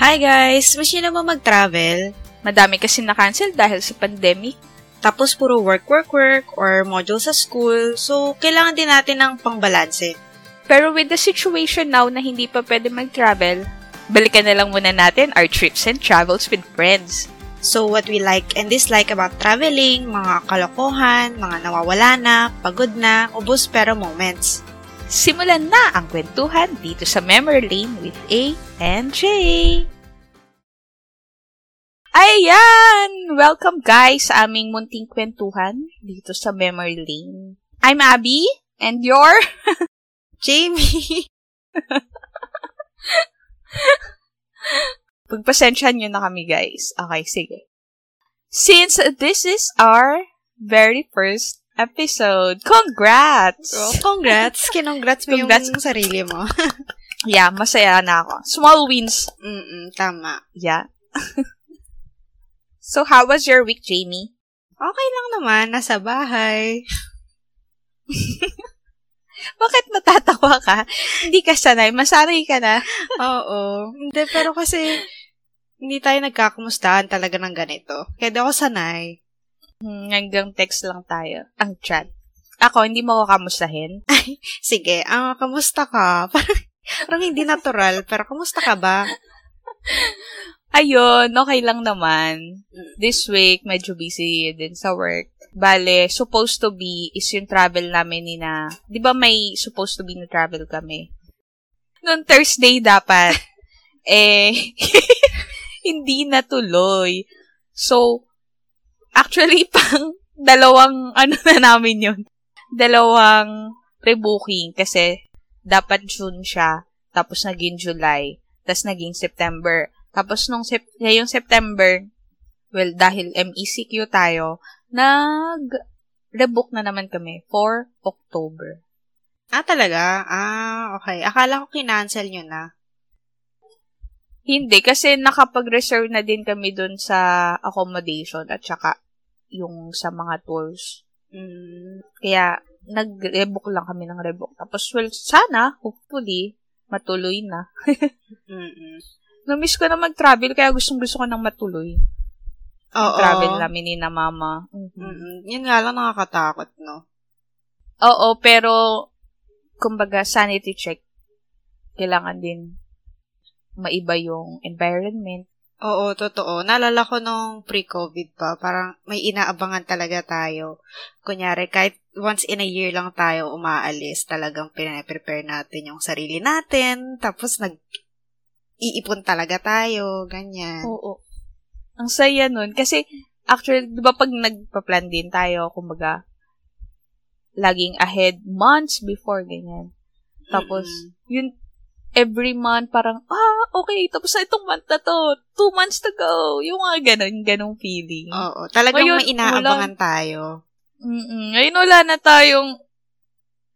Hi guys! Masyado mo mag-travel? Madami kasi na-cancel dahil sa pandemic. Tapos puro work, work, work, or module sa school. So, kailangan din natin ng pangbalanse. Pero with the situation now na hindi pa pwede mag-travel, balikan na lang muna natin our trips and travels with friends. So, what we like and dislike about traveling, mga kalokohan, mga nawawala na, pagod na, ubos pero moments. Simulan na ang kwentuhan dito sa Memory Lane with A and J. Ayan! Welcome guys sa aming munting kwentuhan dito sa Memory Lane. I'm Abby, and you're... Jamie! Pagpasensyahan nyo na kami, guys. Okay, sige. Since this is our very first episode, congrats! Oh, congrats! Kinongrats mo Congrats. yung sarili mo. Yeah, masaya na ako. Small wins. Mm-mm, tama. Yeah. so, how was your week, Jamie? Okay lang naman, nasa bahay. Bakit natatawa ka? Hindi ka sanay. Masanay ka na. Oo. Hindi, pero kasi hindi tayo nagkakumustahan talaga ng ganito. Kaya di ako sanay. Hmm, hanggang text lang tayo. Ang chat. Ako, hindi mo ako kamustahin. Sige, ah, kamusta ka? Parang, parang hindi natural, pero kamusta ka ba? Ayun, okay lang naman. This week, medyo busy din sa work. Bale, supposed to be is yung travel namin ni na, di ba may supposed to be na travel kami? Noong Thursday dapat. eh, hindi natuloy. So, actually, pang dalawang, ano na namin yun, dalawang rebooking kasi dapat June siya, tapos naging July, tapos naging September. Tapos nung sep- ngayong September, well, dahil MECQ tayo, nag-rebook na naman kami for October. Ah, talaga? Ah, okay. Akala ko kinancel nyo na. Hindi, kasi nakapag-reserve na din kami dun sa accommodation at saka yung sa mga tours. Mm, Kaya, nag-rebook lang kami ng rebook. Tapos, well, sana, hopefully, matuloy na. Namiss ko na mag-travel, kaya gustong gusto ko nang matuloy. Oo. Travel namin ni na mama. Mhm. Mm-mm. Yun nga lang nakakatakot, no? Oo, pero, kumbaga, sanity check. Kailangan din maiba yung environment. Oo, totoo. Naalala ko nung pre-COVID pa, parang may inaabangan talaga tayo. Kunyari, kahit once in a year lang tayo umaalis, talagang pinaprepare natin yung sarili natin, tapos nag iipon talaga tayo, ganyan. Oo. Ang saya nun. Kasi, actually, di ba pag nagpa-plan din tayo, kumbaga, laging ahead months before, ganyan. Tapos, Mm-mm. yun, every month, parang, ah, okay, tapos na itong month na to. Two months to go. Yung mga ganun, ganung feeling. Oo, talagang Ngayon, may inaabangan tayo. Mm-mm. Ngayon, wala na tayong,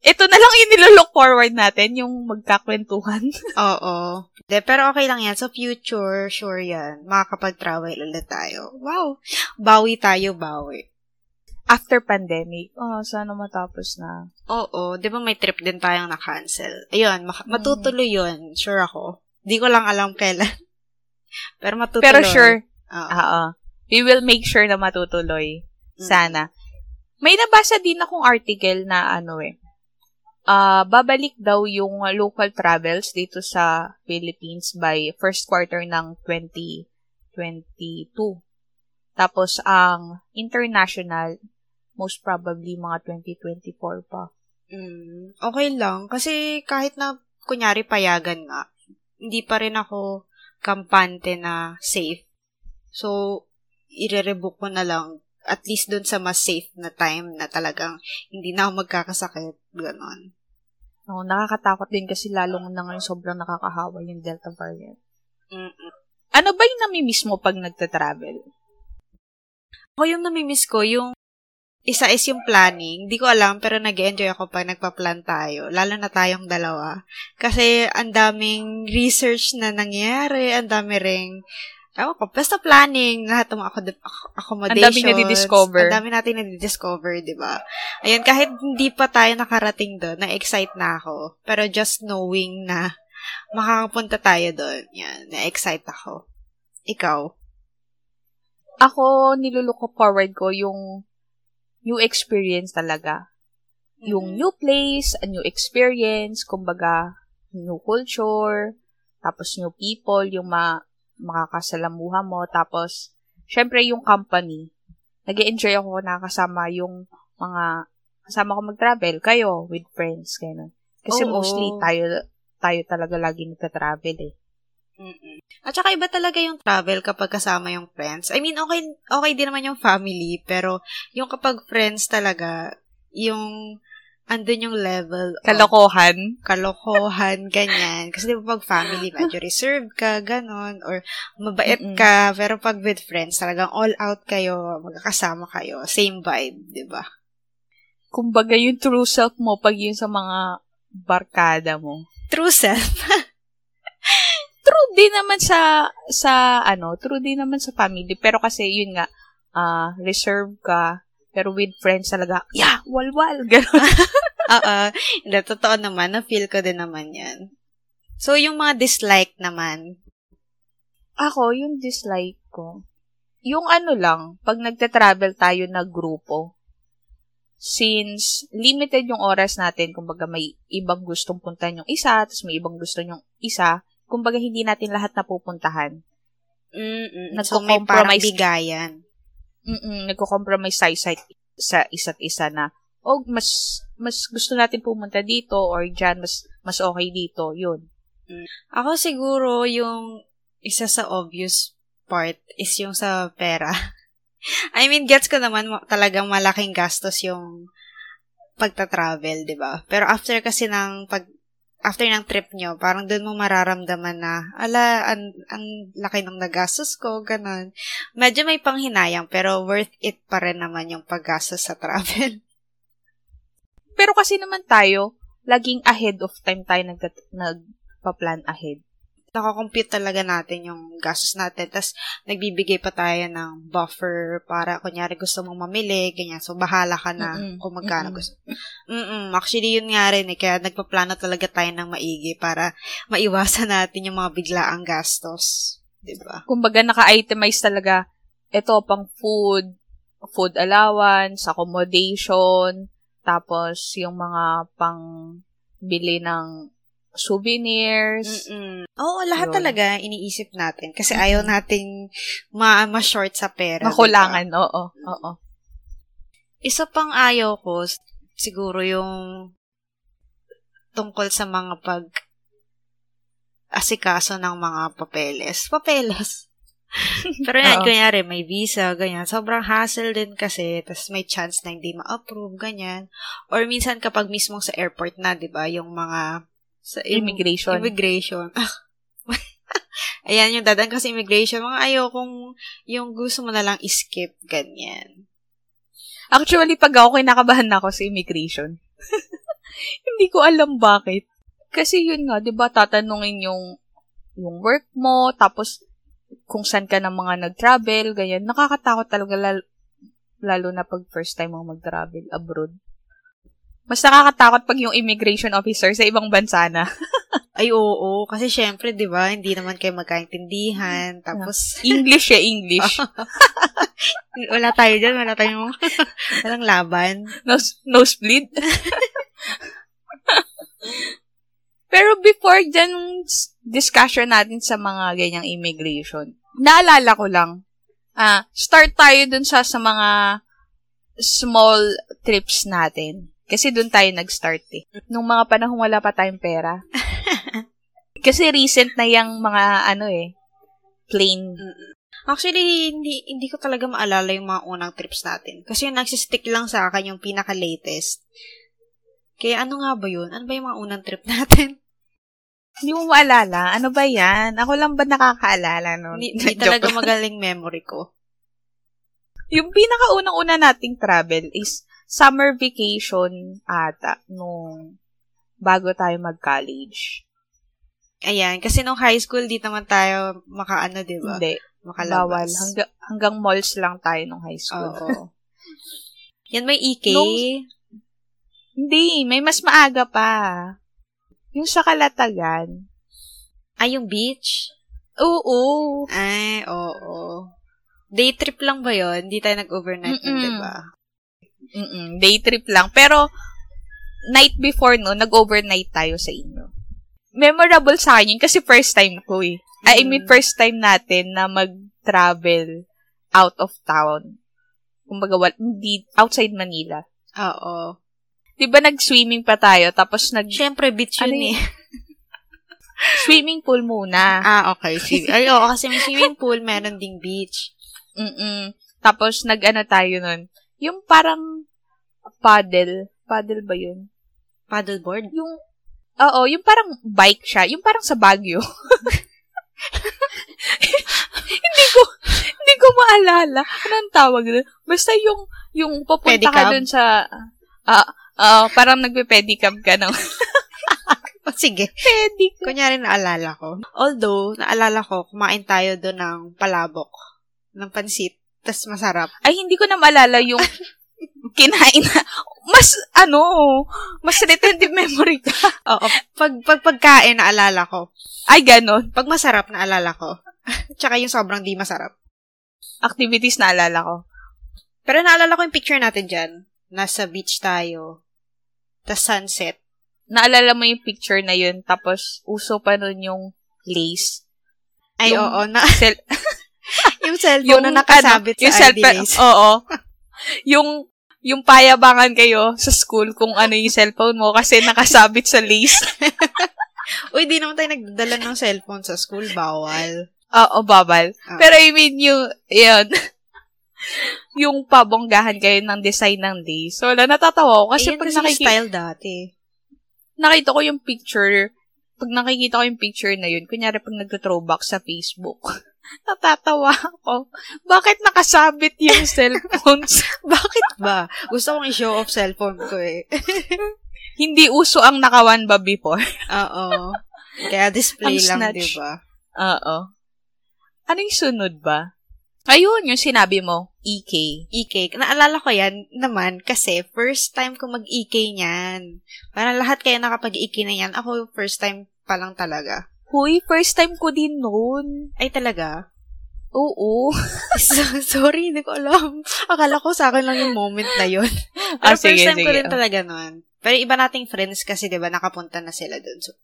ito na lang yung nilolook forward natin, yung magkakwentuhan. Oo. De, pero okay lang yan. Sa future, sure yan. Makakapag-travel ulit tayo. Wow. Bawi tayo, bawi. After pandemic, oh, sana matapos na. Oo. Di ba may trip din tayong na-cancel? Ayun, mak- Mm. matutuloy yun. Sure ako. Di ko lang alam kailan. pero matutuloy. Pero sure, Oo. Oo. We will make sure na matutuloy. Mm. Sana. May nabasa din akong article na ano eh. Ah, babalik daw yung local travels dito sa Philippines by first quarter ng 2022. Tapos ang international most probably mga 2024 pa. Mm, okay lang. Kasi kahit na, kunyari, payagan nga, hindi pa rin ako kampante na safe. So, irerebook ko na lang at least dun sa mas safe na time na talagang hindi na ako magkakasakit. Ganon. No, nakakatakot din kasi lalong na ngayon sobrang nakakahawa yung Delta variant. Mm-mm. Ano ba yung namimiss mo pag nagta-travel? Ako yung namimiss ko, yung isa is yung planning. Hindi ko alam, pero nag enjoy ako pag nagpa-plan tayo. Lalo na tayong dalawa. Kasi ang daming research na nangyayari, ang dami ring Ewan ko, basta planning, lahat ng accommodations. Ang daming nadidiscover. Ang dami natin nadidiscover, di ba? Ayun, kahit hindi pa tayo nakarating doon, na-excite na ako. Pero just knowing na makakapunta tayo doon. Yan, na-excite ako. Ikaw? Ako, nilulook ko forward ko yung new experience talaga. Yung new place, a new experience, kumbaga, new culture, tapos new people, yung ma makakasalamuha mo, tapos, syempre yung company. nag enjoy ako nakakasama yung mga kasama ko mag-travel, kayo, with friends, gano'n. Kasi Oo. mostly tayo, tayo talaga lagi nagta-travel eh. Mm-mm. At saka iba talaga yung travel kapag kasama yung friends. I mean, okay, okay din naman yung family, pero yung kapag friends talaga, yung andun yung level of Kalokohan. kalokohan, ganyan. Kasi di ba pag family, medyo reserved ka, ganon, or mabait Mm-mm. ka, pero pag with friends, talagang all out kayo, magkakasama kayo, same vibe, di ba? Kumbaga yung true self mo pag yun sa mga barkada mo. True self. Din naman sa, sa ano, true din naman sa family. Pero kasi yun nga, ah reserve ka, pero with friends talaga, yeah, walwal, gano'n. Oo. Hindi, totoo naman. Na-feel ko din naman yan. So, yung mga dislike naman, Ako, yung dislike ko, yung ano lang, pag nagta-travel tayo na grupo, since limited yung oras natin, kumbaga may ibang gustong puntahan yung isa, tapos may ibang gusto yung isa, kumbaga hindi natin lahat napupuntahan. mm so may parang bigayan. Mm-mm, nagko-compromise tayo sa, sa isa't isa na, oh, mas, mas gusto natin pumunta dito, or dyan, mas, mas okay dito, yun. Ako siguro yung isa sa obvious part is yung sa pera. I mean, gets ko naman ma- talagang malaking gastos yung pagta-travel, di ba? Pero after kasi ng pag after ng trip nyo, parang doon mo mararamdaman na, ala, ang, ang laki ng nagastos ko, ganun. Medyo may panghinayang, pero worth it pa rin naman yung paggastos sa travel. Pero kasi naman tayo, laging ahead of time tayo nag, nagpa-plan ahead. Nakakompute talaga natin yung gastos natin. Tapos, nagbibigay pa tayo ng buffer para, kunyari, gusto mong mamili, ganyan. So, bahala ka na Mm-mm. kung magkano Mm-mm. gusto. Mm-mm. Actually, yun nga rin eh. Kaya nagpaplano talaga tayo ng maigi para maiwasan natin yung mga biglaang gastos. Diba? Kumbaga, naka-itemize talaga, ito pang food, food allowance, accommodation, tapos yung mga pang bili ng souvenirs. Mm-mm. Oo, lahat Yun. talaga iniisip natin. Kasi ayaw nating ma- ma-short sa pera. Makulangan, diba? oo, oo. Isa pang ayaw ko, siguro yung tungkol sa mga pag asikaso ng mga papeles. Papeles. Pero yan, Oo. kunyari, may visa, ganyan. Sobrang hassle din kasi, tapos may chance na hindi ma-approve, ganyan. Or minsan kapag mismo sa airport na, di ba, yung mga sa im- Immigration. Immigration. Ayan, yung dadan kasi immigration, mga ayaw kung yung gusto mo na lang skip, ganyan. Actually, pag ako kinakabahan na ako sa immigration. Hindi ko alam bakit. Kasi yun nga, 'di ba, tatanungin yung yung work mo, tapos kung saan ka ng mga nag-travel, ganyan. Nakakatakot talaga lalo, lalo na pag first time mo mag-travel abroad. Mas nakakatakot pag yung immigration officer sa ibang bansa na. Ay, oo. Kasi syempre, di ba, hindi naman kayo magkaintindihan. Tapos, English eh, English. wala tayo dyan. Wala tayong, walang laban. Nose, nosebleed. Pero before dyan discussion natin sa mga ganyang immigration, naalala ko lang, ah, start tayo dun sa, sa mga small trips natin. Kasi dun tayo nag-start eh. Nung mga panahon wala pa tayong pera. Kasi recent na yung mga ano eh, plane. Actually, hindi hindi ko talaga maalala yung mga unang trips natin. Kasi yung nagsistick lang sa akin yung pinaka-latest. Kaya ano nga ba yun? Ano ba yung mga unang trip natin? Hindi mo maalala? Ano ba yan? Ako lang ba nakakaalala nun? Hindi, talaga magaling memory ko. Yung pinakaunang-una nating travel is summer vacation ata nung bago tayo mag-college. Ayan, kasi nung high school, di naman tayo makaano, di ba? Hindi, Makalabas. bawal. Hangga, hanggang malls lang tayo nung high school. Oo. Yan may EK. Nung- Hindi, may mas maaga pa. Yung sa Kalatagan, Ay, yung beach? Oo. Ay, oo. Day trip lang ba yon? Hindi tayo nag-overnight nun, di ba? Mm-mm, day trip lang. Pero, night before no, nag-overnight tayo sa inyo. Memorable sa akin yun kasi first time ko eh. I mean, Mm. first time natin na mag-travel out of town. Kumbaga, wal- hindi, outside Manila. Oo. Di ba nag-swimming pa tayo, tapos Siyempre, beach yun Ano eh. nag-swimming pool muna. Ah, okay. Swim- Ay, oo, kasi may swimming pool, meron ding beach. Mm-mm. Tapos, nag-ano tayo nun. Yung parang paddle. Paddle ba yun? Paddleboard? Yung, oo, yung parang bike siya. Yung parang sa Baguio. hindi ko, hindi ko maalala. Anong tawag doon? Basta yung, yung papunta ka Pedicab? doon sa, ah, ah, parang nagpe-pedicab ka ng O, sige. pedicab. Kunyari, naalala ko. Although, naalala ko, kumain tayo doon ng palabok. Ng pansit. Tapos masarap. Ay, hindi ko na maalala yung kinain na. Mas, ano, mas retentive memory ka. Oo. Pag, pag pagkain, naalala ko. Ay, ganon. Pag masarap, naalala ko. Tsaka yung sobrang di masarap. Activities na alala ko. Pero naalala ko yung picture natin dyan. Nasa beach tayo. Tapos sunset. Naalala mo yung picture na yun, tapos uso pa nun yung lace. Ay, Yung oo. Na, Cell, yung cellphone na nakasabit ano, yung sa cellphone, ID lace. Oo. yung, yung payabangan kayo sa school kung ano yung cellphone mo kasi nakasabit sa lace. Uy, di naman tayo nagdadala ng cellphone sa school. Bawal. Oo, babal. Ah. Pero I mean, yung, yun, yung pabonggahan kayo ng design ng lace. So, wala, natatawa ko kasi Kasi pag kasi yung nakiki- style dati. nakita ko yung picture, pag nakikita ko yung picture na yun, kunyari pag nagto-throwback sa Facebook, natatawa ako. Bakit nakasabit yung cellphones? Bakit ba? Gusto kong i-show off cellphone ko eh. Hindi uso ang nakawan ba before? Oo. Kaya display Ang lang, di ba? Oo. Ano yung sunod ba? Ayun, yung sinabi mo, EK. E-cake. Naalala ko yan naman kasi first time ko mag-EK niyan. Parang lahat kayo nakapag-EK na yan. Ako first time pa lang talaga. Huy, first time ko din noon. Ay talaga? Oo. So- Sorry, hindi ko alam. Akala ko sa akin lang yung moment na yun. Ah, Pero first sige, time ko sige. rin talaga nun. Pero iba nating friends kasi, di ba, nakapunta na sila dun. So,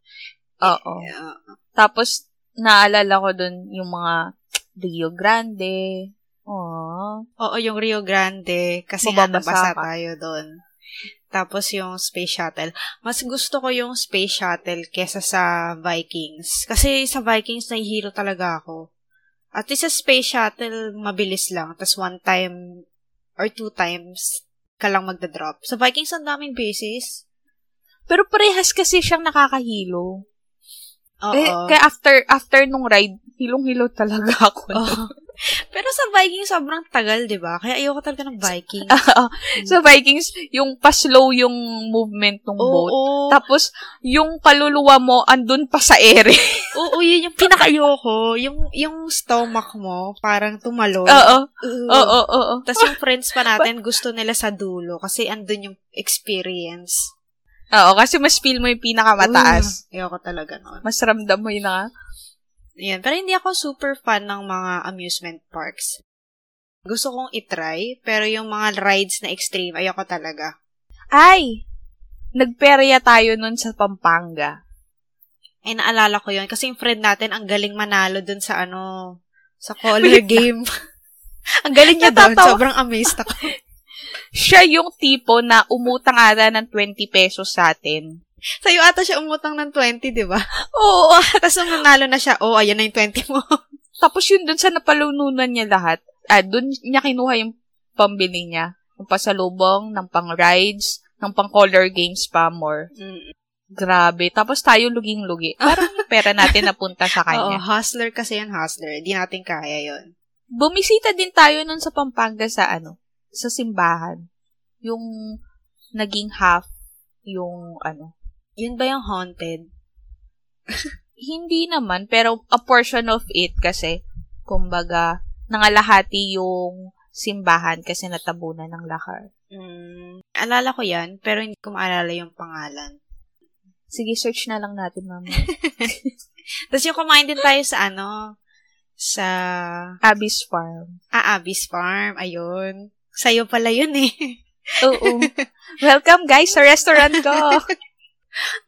Oo. yeah. Tapos, naalala ko dun yung mga Rio Grande. Aww. Oo, yung Rio Grande. Kasi Mababasa nabasa ka. tayo doon. Tapos yung Space Shuttle. Mas gusto ko yung Space Shuttle kesa sa Vikings. Kasi sa Vikings, nahihilo talaga ako. At least sa Space Shuttle, mabilis lang. Tapos one time or two times ka lang magda-drop. Sa Vikings, ang daming bases. Pero parehas kasi siyang nakakahilo. Oo. Eh, kaya after after nung ride, hilong-hilo talaga ako. Oo. Pero sa Vikings, sobrang tagal, di ba? Kaya ayoko talaga ng Vikings. sa Vikings, yung pa-slow yung movement ng boat. Oo. Tapos, yung kaluluwa mo, andun pa sa ere. Oo, yun yung pinakayoko. Yung, yung stomach mo, parang tumalon. Oo. Oo. Oo, oo. Tapos yung friends pa natin, gusto nila sa dulo kasi andun yung experience. Oo, kasi mas feel mo yung pinakamataas. Uh, ayoko talaga nun. Mas ramdam mo yun na, Yan. Pero hindi ako super fan ng mga amusement parks. Gusto kong itry, pero yung mga rides na extreme, ayoko talaga. ay, nagperya tayo nun sa Pampanga. Ay, naalala ko yun. Kasi yung friend natin, ang galing manalo dun sa ano, sa color game. ang galing niya doon. Sobrang amazed ako. Siya yung tipo na umutang ata ng 20 pesos sa atin. Sa'yo ata siya umutang ng 20, di ba? Oo. Tapos nung nanalo na siya, oh, ayan na yung 20 mo. Tapos yun dun sa napalununan niya lahat, ah, dun niya kinuha yung pambili niya. Yung pasalubong, ng pang-rides, ng pang-color games pa more. Mm. Grabe. Tapos tayo luging-lugi. Parang yung pera natin napunta sa Oo, kanya. hustler kasi yan, hustler. Di natin kaya yon. Bumisita din tayo nun sa Pampanga sa ano, sa simbahan. Yung naging half yung ano. Yun ba yung haunted? Hindi naman, pero a portion of it kasi, kumbaga, nangalahati yung simbahan kasi natabunan ng lahar. Mm, alala ko yan, pero hindi ko maalala yung pangalan. Sige, search na lang natin, mama. Tapos yung kumain din tayo sa ano, sa Abby's Farm. ah, Abby's Farm. Ayun. Sa'yo pala yun eh. Oo. Welcome guys sa restaurant ko.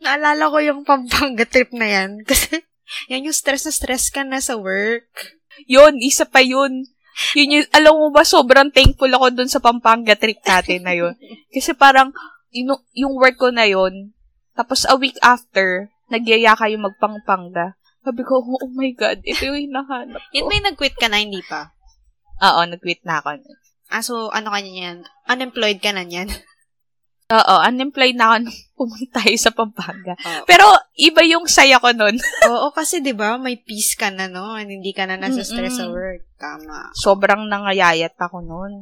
Naalala ko yung Pampanga trip na yan. Kasi, yan yung stress na stress ka na sa work. yun, isa pa yun. Yun yung, alam mo ba, sobrang thankful ako dun sa Pampanga trip natin na yun. Kasi parang, yung, yung work ko na yun, tapos a week after, nagyaya kayo magpangpanga. Sabi ko, oh, my God, ito yung hinahanap ko. Yun may nag-quit ka na, hindi pa? Oo, nag-quit na ako. Ah, so, ano ka niyan? Unemployed ka na niyan? Oo, unemployed na ako pumunta tayo sa Pampanga. Oo. Pero, iba yung saya ko nun. Oo, kasi 'di ba may peace ka na no, hindi ka na nasa stress sa work. Tama. Sobrang nangayayat ako nun.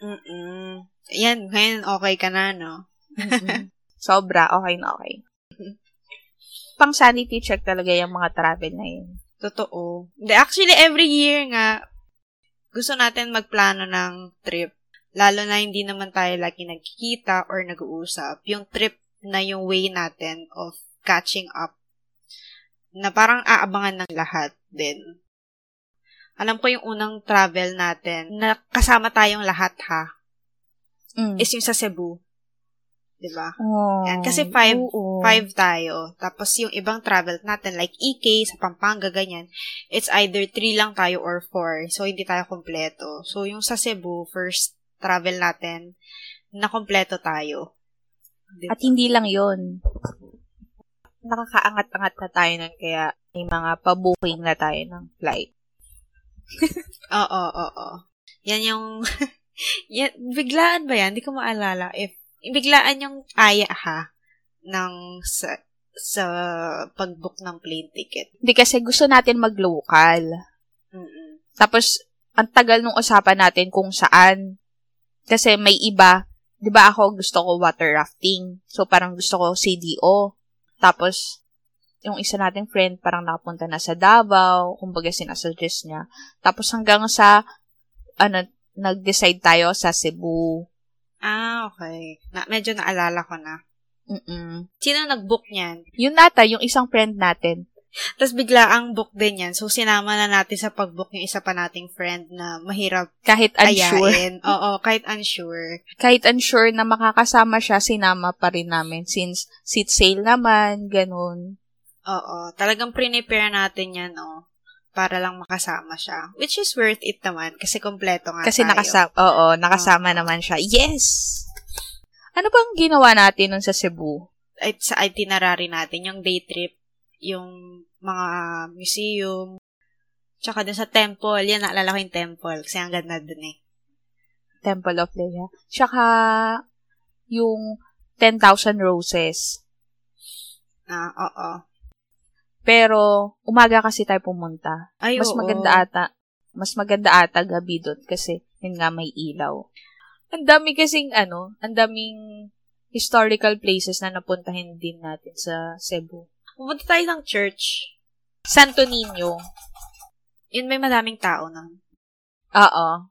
Mm. Yan, ngayon okay ka na no. Mm-mm. Sobra, okay na okay. Pang sanity check talaga yung mga travel na yun. Totoo. Hindi, actually every year nga gusto natin magplano ng trip. Lalo na hindi naman tayo lagi nagkikita or nag-uusap. Yung trip na yung way natin of catching up na parang aabangan ng lahat din. Alam ko yung unang travel natin na kasama tayong lahat ha, Mm. is yung sa Cebu. 'Di ba? Oh, Yan, kasi five- oo. Five tayo. Tapos yung ibang travel natin, like EK, sa Pampanga, ganyan, it's either three lang tayo or four. So, hindi tayo kompleto. So, yung sa Cebu, first travel natin, na kompleto tayo. Di ba? At hindi lang yun. Nakakaangat-angat na tayo nun, kaya may mga pabuking na tayo ng flight. Oo, oo. Yan yung, yan, biglaan ba yan? Hindi ko maalala. If, biglaan yung aya ha, ng, sa, sa pag-book ng plane ticket. Hindi kasi gusto natin mag-local. Mm-mm. Tapos, ang tagal nung usapan natin kung saan. Kasi may iba, di ba ako gusto ko water rafting. So, parang gusto ko CDO. Tapos, yung isa nating friend parang nakapunta na sa Davao, kumbaga sinasuggest niya. Tapos hanggang sa, ano, nag-decide tayo sa Cebu. Ah, okay. Na, medyo naalala ko na. Mm-mm. Sino nag-book niyan? Yun nata, yung isang friend natin. Tapos bigla ang book din yan. So, sinama na natin sa pag-book yung isa pa nating friend na mahirap Kahit unsure. ayain. Oo, kahit unsure. Kahit unsure na makakasama siya, sinama pa rin namin. Since seat sale naman, ganun. Oo, talagang prepare natin yan, oh, para lang makasama siya. Which is worth it naman, kasi kompleto nga Kasi tayo. nakasama, oo, nakasama Oo. naman siya. Yes! Ano bang ginawa natin nun sa Cebu? At sa itinerary natin, yung day trip, yung mga museum, tsaka dun sa temple, yan, naalala ko yung temple, kasi ang ganda dun eh. Temple of Leia. Tsaka, yung 10,000 roses. Ah, oo. Pero, umaga kasi tayo pumunta. Ay, Mas oo. maganda ata. Mas maganda ata gabi doon kasi yun nga may ilaw. Ang dami kasing ano, ang daming historical places na napuntahin din natin sa Cebu. Pumunta tayo ng church. Santo Niño. Yun may madaming tao na. Oo.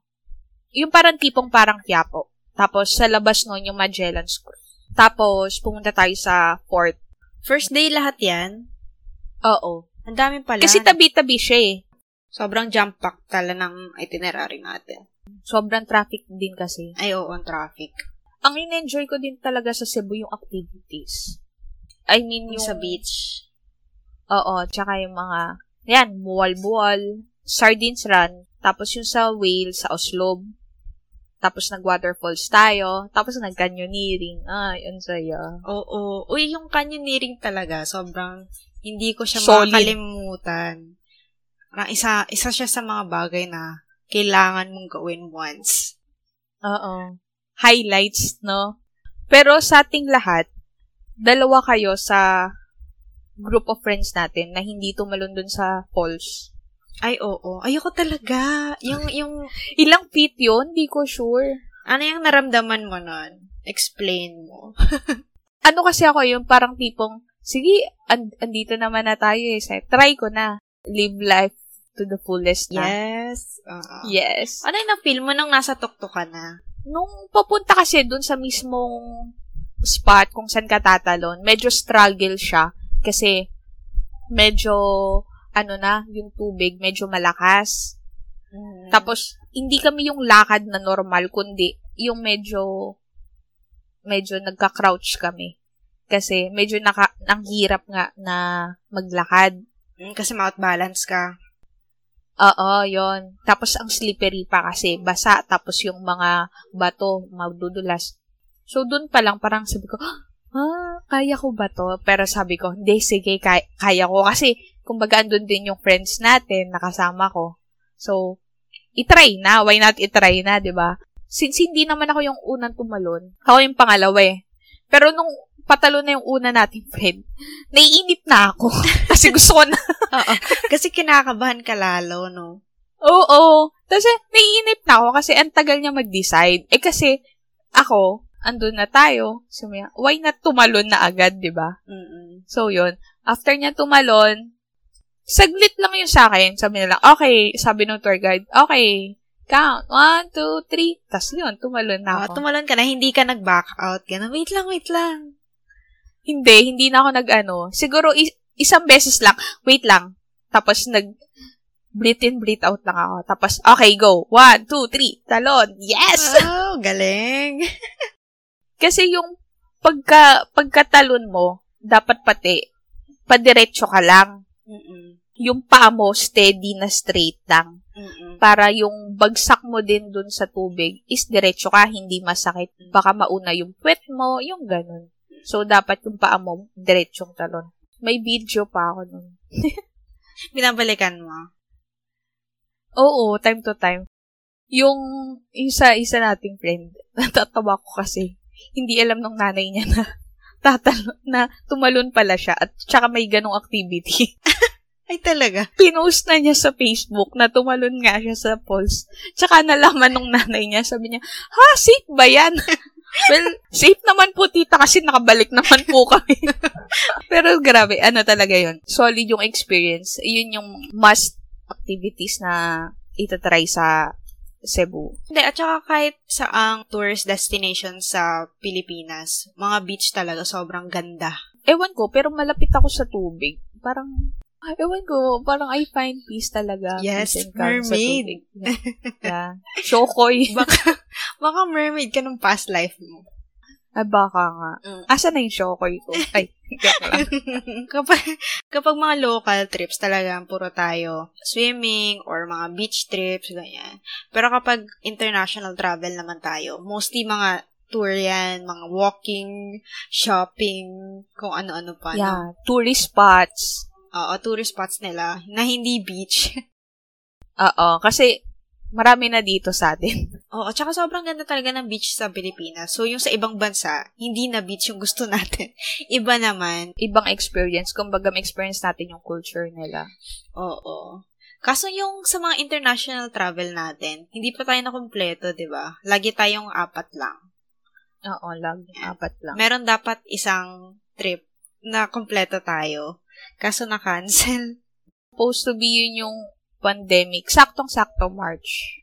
Yung parang tipong parang Quiapo. Tapos sa labas nun yung Magellan Square. Tapos pumunta tayo sa fort. First day lahat yan. Oo. Ang dami pala. Kasi tabi-tabi siya eh. Sobrang jump-pack tala ng itinerary natin. Sobrang traffic din kasi. Ay, oo, ang traffic. Ang in-enjoy ko din talaga sa Cebu yung activities. I mean, yung... Sa beach. Oo, tsaka yung mga... Yan, buwal-buwal. Sardines Run. Tapos yung sa whale, sa Oslob. Tapos nag-waterfalls tayo. Tapos nag-canyoneering. Ay, ang saya. Oo. Uy, yung canyoneering talaga, sobrang hindi ko siya Solid. makakalimutan. Parang isa, isa siya sa mga bagay na kailangan mong gawin once. Oo. Highlights, no? Pero sa ating lahat, dalawa kayo sa group of friends natin na hindi tumalon dun sa falls. Ay, oo. Ayoko talaga. Yung, yung, Ilang feet yun? Di ko sure. ano yung naramdaman mo nun? Explain mo. Ano kasi ako yung parang tipong, sige, and, andito naman na tayo eh. Say, try ko na. Live life to the fullest na. Yes. Oo. Yes. Ano yung na-feel mo nung nasa tuktok ka na? Nung papunta kasi dun sa mismong spot kung saan ka tatalon, medyo struggle siya. Kasi medyo ano na, yung tubig medyo malakas. Mm. Tapos, hindi kami yung lakad na normal, kundi yung medyo, medyo nagka-crouch kami. Kasi medyo naka, ang hirap nga na maglakad. Mm, kasi mouth balance ka. Oo, yon. Tapos ang slippery pa kasi basa tapos yung mga bato magdudulas. So doon pa lang parang sabi ko, ah, kaya ko ba to? Pero sabi ko, hindi, sige, kaya, kaya ko. Kasi, kumbaga, andun din yung friends natin, nakasama ko. So, itry na. Why not itry na, di ba? Since hindi naman ako yung unang tumalon, ako yung pangalawa eh. Pero nung patalo na yung una nating friend, naiinip na ako. kasi gusto ko na. Oo. Kasi kinakabahan ka lalo, no? Oo. Kasi naiinip na ako kasi ang tagal niya mag-decide. Eh kasi, ako, andun na tayo. So, why not tumalon na agad, di ba? Mm-mm. So, yun. After niya tumalon, saglit lang yun sa akin. Sabi nila, okay, sabi ng tour guide, okay, count, one, two, three. Tapos yun, tumalon na Ah, ako. tumalon ka na, hindi ka nag-back out. Ganun, wait lang, wait lang. hindi, hindi na ako nag-ano. Siguro, is- isang beses lang. Wait lang. Tapos, nag, breathe in, breathe out lang ako. Tapos, okay, go. One, two, three. Talon. Yes! Wow, galing. Kasi yung pagka, pagkatalon mo, dapat pati, padiretso ka lang. Mm-mm. Yung paa mo, steady na straight lang. Mm-mm. Para yung bagsak mo din dun sa tubig is diretso ka, hindi masakit. Baka mauna yung puwet mo, yung ganun. So, dapat yung paa mo, diretsong talon. May video pa ako nun. Binabalikan mo. Oo, time to time. Yung isa, isa nating friend, natatawa ko kasi, hindi alam ng nanay niya na tatalo, na tumalon pala siya at tsaka may ganong activity. Ay, talaga. Pinost na niya sa Facebook na tumalon nga siya sa pulse. Tsaka nalaman nung nanay niya, sabi niya, ha, safe ba yan? well, safe naman po tita kasi nakabalik naman po kami. Pero grabe, ano talaga yon Solid yung experience. Yun yung must activities na itatry sa Cebu. Hindi, at saka kahit sa ang tourist destination sa Pilipinas, mga beach talaga sobrang ganda. Ewan ko, pero malapit ako sa tubig. Parang, ah, ewan ko, parang I find peace talaga. Yes, peace calm sa mermaid. tubig. Yeah. yeah. Shokoy. Baka, baka mermaid ka nung past life mo. Ah, baka nga. Mm. Asa na yung shokoy ko? Ay, kapag, kapag mga local trips talagang puro tayo swimming or mga beach trips, ganyan. Pero kapag international travel naman tayo, mostly mga tour yan, mga walking, shopping, kung ano-ano pa. no? Yeah, tourist spots. Oo, tourist spots nila na hindi beach. Oo, kasi marami na dito sa atin. Oo, tsaka sobrang ganda talaga ng beach sa Pilipinas. So, yung sa ibang bansa, hindi na beach yung gusto natin. Iba naman. Ibang experience. Kumbaga, ma-experience natin yung culture nila. Oo. Kaso yung sa mga international travel natin, hindi pa tayo na kumpleto, di ba? Lagi tayong apat lang. Oo, lagi. Apat lang. Meron dapat isang trip na kumpleto tayo. Kaso na-cancel. Supposed to be yun yung pandemic. Saktong-sakto March.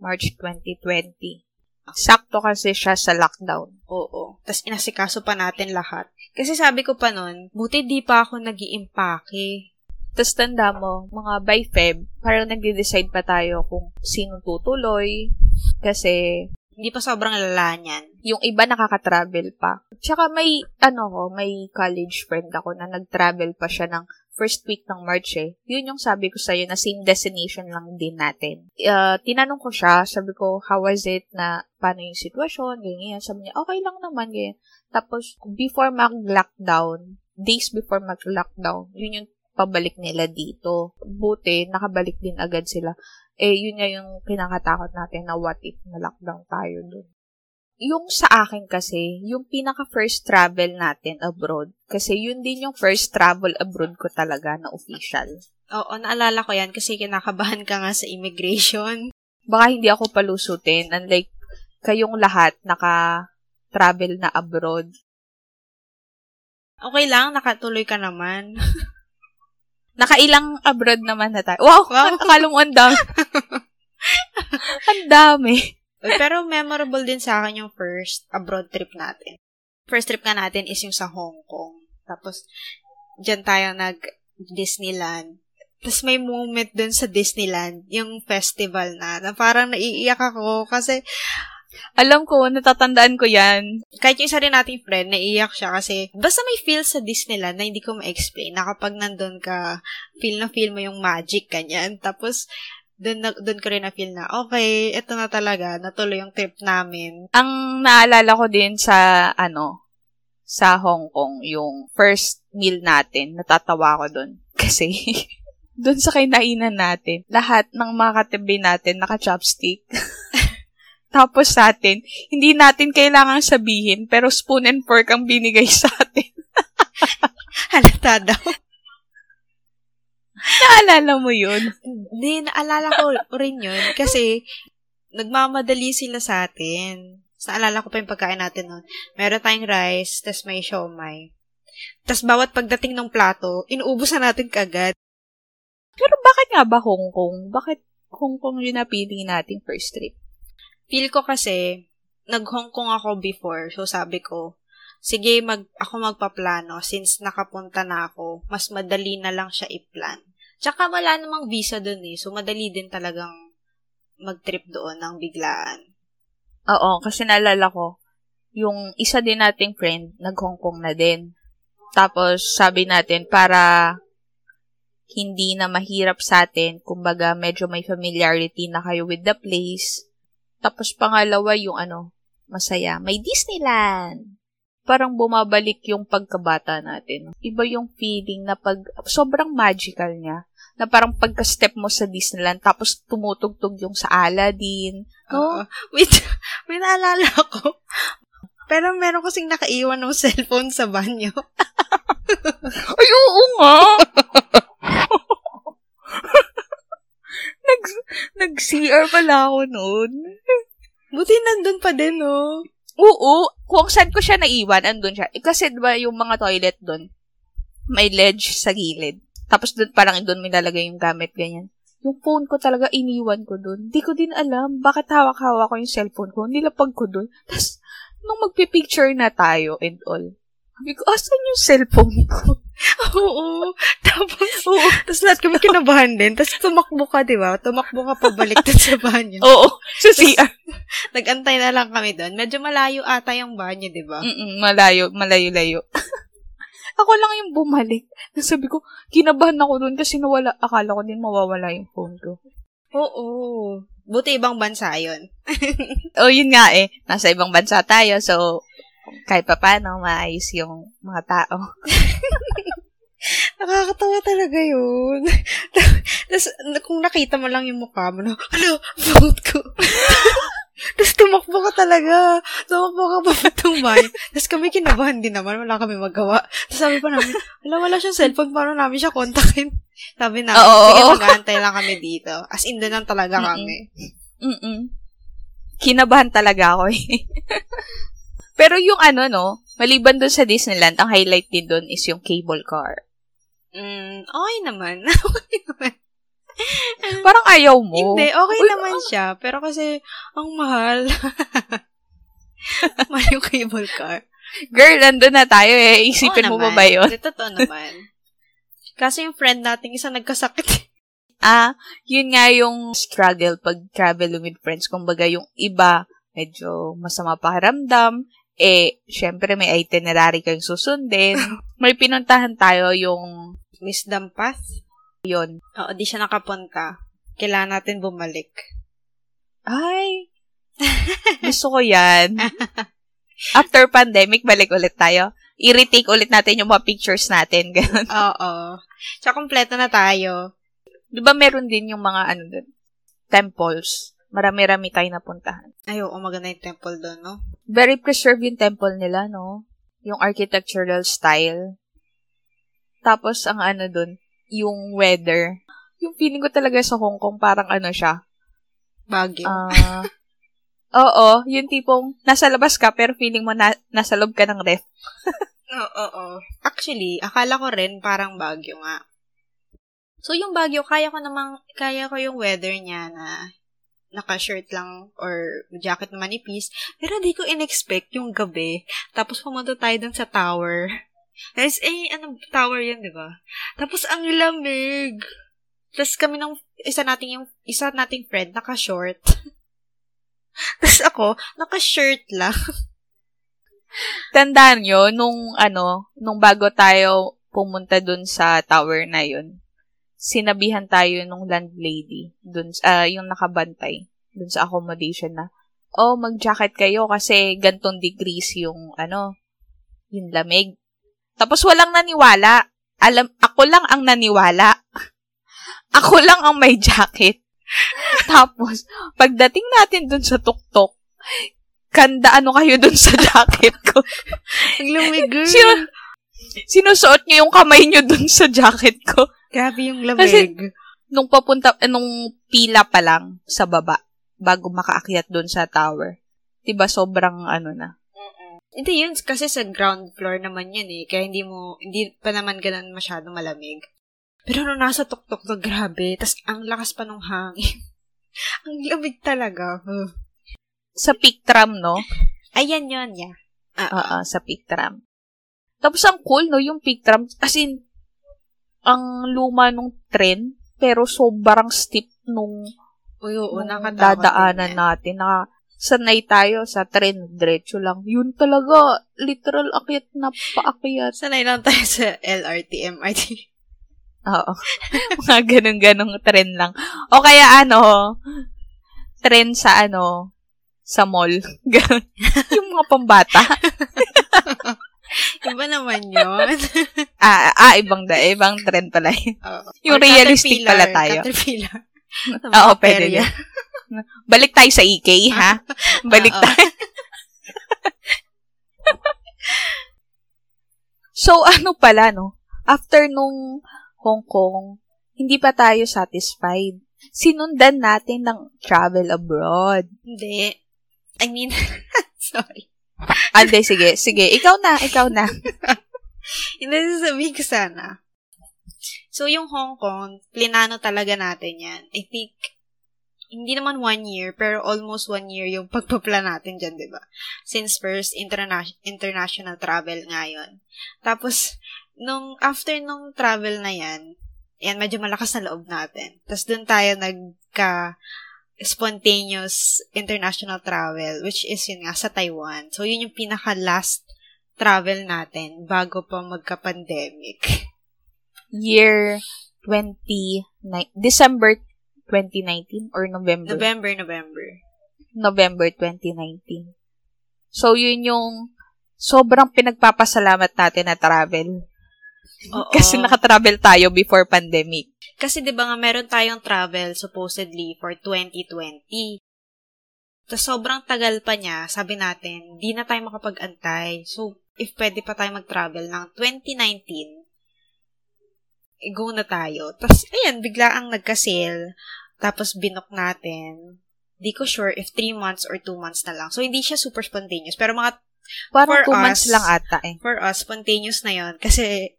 March 2020. Sakto kasi siya sa lockdown. Oo. Tapos inasikaso pa natin lahat. Kasi sabi ko pa nun, buti di pa ako nag iimpake Tapos tanda mo, mga by Feb, parang nagde-decide pa tayo kung sino tutuloy. Kasi Hindi pa sobrang lala niyan. yung iba nakaka-travel pa. Tsaka may, ano ko, may college friend ako na nag-travel pa siya ng first week ng March eh. Yun yung sabi ko sa'yo na same destination lang din natin. Uh, tinanong ko siya, sabi ko, how was it na, paano yung sitwasyon, ganyan. Sabi niya, okay lang naman, ganyan. Tapos, before mag-lockdown, days before mag-lockdown, yun yung pabalik nila dito. Buti, nakabalik din agad sila. Eh, yun nga yung kinakatakot natin na what if na-lockdown tayo dun yung sa akin kasi, yung pinaka first travel natin abroad, kasi yun din yung first travel abroad ko talaga na official. Oo, naalala ko yan kasi kinakabahan ka nga sa immigration. Baka hindi ako palusutin, unlike kayong lahat naka-travel na abroad. Okay lang, nakatuloy ka naman. Nakailang abroad naman na tayo. Wow! Wow. Akala mo ang dami. ang dami. Pero memorable din sa akin yung first abroad trip natin. First trip nga natin is yung sa Hong Kong. Tapos, dyan tayo nag Disneyland. Tapos may moment dun sa Disneyland, yung festival na, na parang naiiyak ako kasi Alam ko, natatandaan ko yan. kahit yung isa rin nating friend, naiiyak siya kasi basta may feel sa Disneyland na hindi ko ma-explain na kapag nandun ka, feel na feel mo yung magic, ganyan. Tapos, dun, na, dun ko rin na feel na, okay, ito na talaga, natuloy yung trip namin. Ang naalala ko din sa, ano, sa Hong Kong, yung first meal natin, natatawa ko dun. Kasi, dun sa kinainan natin, lahat ng mga katabi natin naka-chopstick. Tapos sa atin, hindi natin kailangang sabihin, pero spoon and fork ang binigay sa atin. Halata daw. Naalala mo yun? Hindi, naalala ko rin yun kasi nagmamadali sila sa atin. Naalala ko pa yung pagkain natin nun. Meron tayong rice, tas may siomay. Tas bawat pagdating ng plato, inuubos na natin kagad. Pero bakit nga ba Hong Kong? Bakit Hong Kong yung napili nating first trip? Feel ko kasi, nag-Hong Kong ako before, so sabi ko, sige, mag, ako magpaplano since nakapunta na ako, mas madali na lang siya i-plan. Tsaka wala namang visa dun eh, so madali din talagang mag-trip doon ng biglaan. Oo, kasi naalala ko, yung isa din nating friend, nag-Hong Kong na din. Tapos, sabi natin, para hindi na mahirap sa atin, kumbaga medyo may familiarity na kayo with the place. Tapos, pangalawa, yung ano, masaya. May Disneyland! Parang bumabalik yung pagkabata natin. Iba yung feeling na pag, sobrang magical niya. Na parang pagka-step mo sa Disneyland, tapos tumutugtog yung sa Aladdin. Oo. Wait, may naalala ko. Pero meron kasing nakaiwan ng cellphone sa banyo. Ay, oo nga! nag, nag-CR pala ako noon. Buti nandun pa din, no? Oo, kung saan ko siya naiwan, andun siya. Eh, kasi diba yung mga toilet doon, may ledge sa gilid. Tapos doon parang doon may lalagay yung gamit, ganyan. Yung phone ko talaga, iniwan ko doon. Hindi ko din alam bakit hawak-hawak ko yung cellphone ko. Nilapag ko doon. Tapos, nung magpipicture na tayo and all, sabi ko, asan yung cellphone ko? Oo. Tapos, oo. Tapos lahat kami kinabahan din. Tapos tumakbo ka, di ba? Tumakbo ka pabalik dun sa banyo. Oo, sa CR. Nagantay na lang kami doon. Medyo malayo ata yung banyo, di ba? Mm-mm, malayo, malayo-layo. ako lang yung bumalik. Sabi ko, kinabahan ako doon kasi nawala, akala ko din mawawala yung phone ko. Oo. Buti ibang bansa yun. O, yun nga eh. Nasa ibang bansa tayo, so, kahit pa paano, maayos yung mga tao. Nakakatawa talaga yun. Tapos, kung nakita mo lang yung mukha mo, no, ano, vote ko. Tapos tumakbo ka talaga. Tumakbo ka pa patong bahay. Tapos kami kinabahan din naman. Wala kami magawa. Tapos sabi pa namin, wala, wala siyang cellphone. Paano namin siya kontakin? Sabi namin, Oo, sige, mag-aantay lang kami dito. As in, doon lang talaga Mm-mm. kami. Mm-mm. Kinabahan talaga ako eh. Pero yung ano, no, maliban doon sa Disneyland, ang highlight din doon is yung cable car. Mm, okay naman. okay naman. Parang ayaw mo. Hindi, okay Uy, naman siya. Pero kasi, ang mahal. mahal yung cable car. Girl, nandun na tayo eh. Isipin Oo mo ba naman. ba yun? Hindi, Totoo naman. Kasi yung friend nating isa nagkasakit. Ah, yun nga yung struggle pag travel with friends. Kumbaga, yung iba, medyo masama pakiramdam. Eh, syempre, may itinerary kayong susundin. May pinuntahan tayo yung Wisdom Path. yun. Oo, di siya nakapunta. Kailangan natin bumalik. Ay, gusto ko yan. After pandemic, balik ulit tayo. I-retake ulit natin yung mga pictures natin. Ganun. Oo. Tsaka kompleto na tayo. Di ba meron din yung mga ano dun, temples. Marami-rami tayo napuntahan. Ay, oo, maganda yung temple doon, no? Very preserved yung temple nila, no? Yung architectural style. Tapos, ang ano dun, yung weather. Yung feeling ko talaga sa Hong Kong, parang ano siya. Baguio. Ah, oo, yung tipong nasa labas ka, pero feeling mo na, nasa loob ka ng ref. Oo, oo. Actually, akala ko rin parang Baguio nga. So, yung Baguio, kaya ko namang, kaya ko yung weather niya na naka-shirt lang or jacket na manipis. Pero di ko in-expect yung gabi. Tapos pumunta tayo dun sa tower. Tapos, eh, anong tower yun, di ba? Tapos, ang lamig. Tapos kami ng isa nating yung isa nating friend naka-short. Tapos ako, naka-shirt lang. Tandaan nyo, nung ano, nung bago tayo pumunta dun sa tower na yun, sinabihan tayo nung landlady, dun, uh, yung nakabantay, dun sa accommodation na, oh, mag-jacket kayo kasi gantong degrees yung, ano, yung lamig. Tapos walang naniwala. Alam, ako lang ang naniwala. Ako lang ang may jacket. Tapos, pagdating natin dun sa tuktok, kanda ano kayo dun sa jacket ko. Ang lamig, girl. Sino, sinusuot niyo yung kamay niyo dun sa jacket ko. Grabe yung lamig. Kasi, nung papunta, eh, nung pila pa lang sa baba, bago makaakyat dun sa tower, diba sobrang ano na. Hindi yun, kasi sa ground floor naman yun eh. Kaya hindi mo, hindi pa naman ganun masyadong malamig. Pero nung nasa tuktok to, grabe. Tapos ang lakas pa ng hangin. ang lamig talaga. Sa peak tram, no? Ayan yun, yeah. Oo, uh, uh, sa peak tram. Tapos ang cool, no, yung peak tram. As in, ang luma nung tren, pero sobrang steep nung, Uy, oo, nung dadaanan natin. Na, sanay tayo sa tren, diretso lang. Yun talaga, literal akyat na paakyat. Sanay lang tayo sa LRT, MRT. Oo. Mga ganun-ganong trend lang. O kaya ano, trend sa ano, sa mall. Ganun. yung mga pambata. Iba naman yun. ah, ah, ibang da, ibang trend pala yun. Oh. Yung Or realistic pala tayo. Caterpillar. Oo, pwede din. Balik tayo sa EK, ha? Balik tayo. so, ano pala, no? After nung Hong Kong, hindi pa tayo satisfied. Sinundan natin ng travel abroad. Hindi. I mean, sorry. Ande, sige. Sige, ikaw na, ikaw na. Hindi, sasabihin ko sana. So, yung Hong Kong, plinano talaga natin yan. I think, hindi naman one year, pero almost one year yung pagpaplan natin dyan, di ba? Since first, interna- international travel ngayon. Tapos, nung, after nung travel na yan, yan, medyo malakas na loob natin. Tapos, dun tayo nagka, spontaneous international travel, which is yun nga, sa Taiwan. So, yun yung pinaka-last travel natin bago pa magka-pandemic. Year 20, December 2019 or November? November, November. November 2019. So, yun yung sobrang pinagpapasalamat natin na travel. Oo. Kasi nakatravel tayo before pandemic. Kasi 'di ba nga meron tayong travel supposedly for 2020. Tapos sobrang tagal pa niya, sabi natin, di na tayo makapag-antay. So, if pwede pa tayo mag-travel ng 2019, eh, go na tayo. Tapos, ayan, bigla ang nagka-sale. Tapos, binok natin. Di ko sure if 3 months or 2 months na lang. So, hindi siya super spontaneous. Pero mga, Parang 2 months lang ata eh. For us, spontaneous na yon Kasi,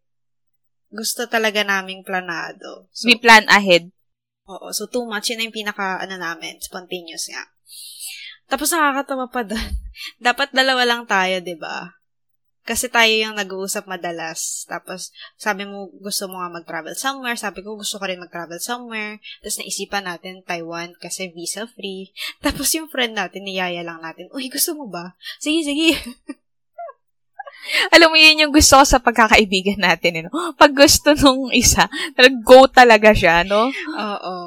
gusto talaga naming planado. So, We plan ahead. Oo. So, too much. Yun na yung pinaka, ano namin, spontaneous nga. Tapos nakakatawa pa doon. Dapat dalawa lang tayo, di ba? Kasi tayo yung nag-uusap madalas. Tapos, sabi mo, gusto mo nga mag-travel somewhere. Sabi ko, gusto ko rin mag-travel somewhere. Tapos, naisipan natin Taiwan kasi visa-free. Tapos, yung friend natin, niyaya lang natin, Uy, gusto mo ba? Sige, sige. Alam mo, yun yung gusto ko sa pagkakaibigan natin. Eh, no? Pag gusto nung isa, go talaga siya, no? Oo.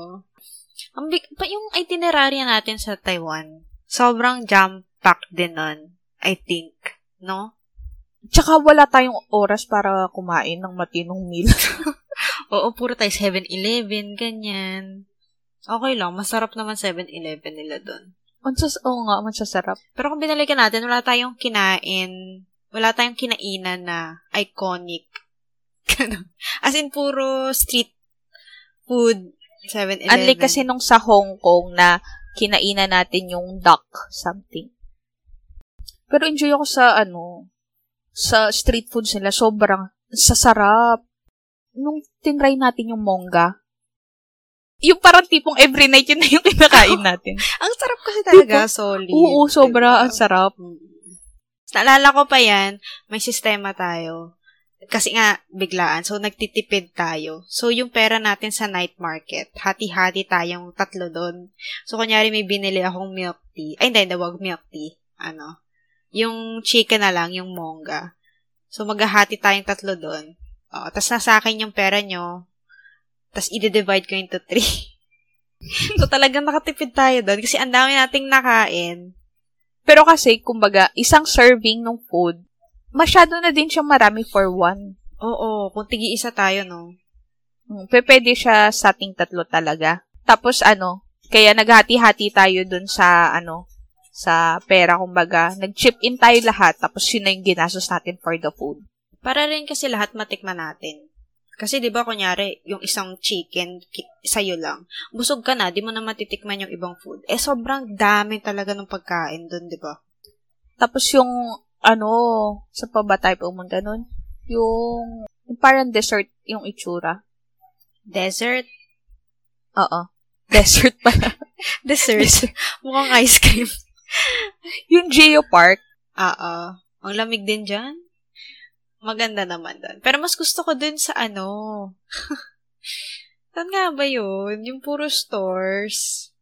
Ang big, pa yung itinerary natin sa Taiwan, sobrang jam-packed din nun, I think. No? Tsaka wala tayong oras para kumain ng matinong meal. Oo, puro tayo 7-Eleven, ganyan. Okay lang, masarap naman 7-Eleven nila doon. Mansas, oo nga, mansasarap. Pero kung binalikan natin, wala tayong kinain wala tayong kinainan na iconic. As in, puro street food, 7-Eleven. Unlike kasi nung sa Hong Kong na kinainan natin yung duck something. Pero enjoy ako sa ano, sa street foods nila. Sobrang sasarap. Nung tinry natin yung monga, yung parang tipong every night yun na yung kinakain natin. ang sarap kasi talaga, diba? solid. Oo, sobra. Diba? Ang sarap. Naalala ko pa yan, may sistema tayo. kasi nga, biglaan. So, nagtitipid tayo. So, yung pera natin sa night market, hati-hati tayong tatlo doon. So, kunyari may binili akong milk tea. Ay, hindi, hindi, wag milk tea. Ano? Yung chicken na lang, yung monga. So, maghahati tayong tatlo doon. O, tapos nasa akin yung pera nyo. Tapos, i-divide ko into three. so, talagang nakatipid tayo doon. Kasi ang dami nating nakain. Pero kasi, kumbaga, isang serving ng food, masyado na din siyang marami for one. Oo, kung tigi-isa tayo, no? Hmm, pwede siya sa ating tatlo talaga. Tapos ano, kaya naghati-hati tayo dun sa ano, sa pera kumbaga. Nag-chip in tayo lahat tapos yun na yung ginastos natin for the food. Para rin kasi lahat matikman natin. Kasi 'di ba kunyari, yung isang chicken sa'yo lang. Busog ka na, di mo na matitikman yung ibang food. Eh sobrang dami talaga ng pagkain doon, 'di ba? Tapos yung ano, sa pa ba tayo pumunta nun? Yung, yung parang dessert yung itsura. Desert? Oo. Dessert pala. dessert? Mukhang ice cream. yung Geo Park. Oo. Ang lamig din dyan. Maganda naman doon. Pero mas gusto ko dun sa ano. Saan nga ba yun? Yung puro stores.